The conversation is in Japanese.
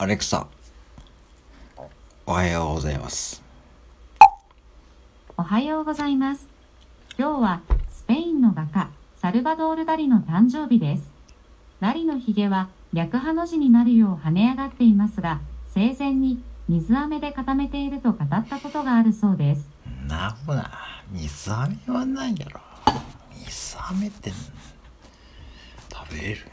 アレクサ、おはようございます。おはようございます。今日はスペインの画家、サルバドール・ダリの誕生日です。ダリのひげは略ハの字になるよう跳ね上がっていますが、生前に水飴で固めていると語ったことがあるそうです。なほな、水飴はないやろ。水飴って食べれる？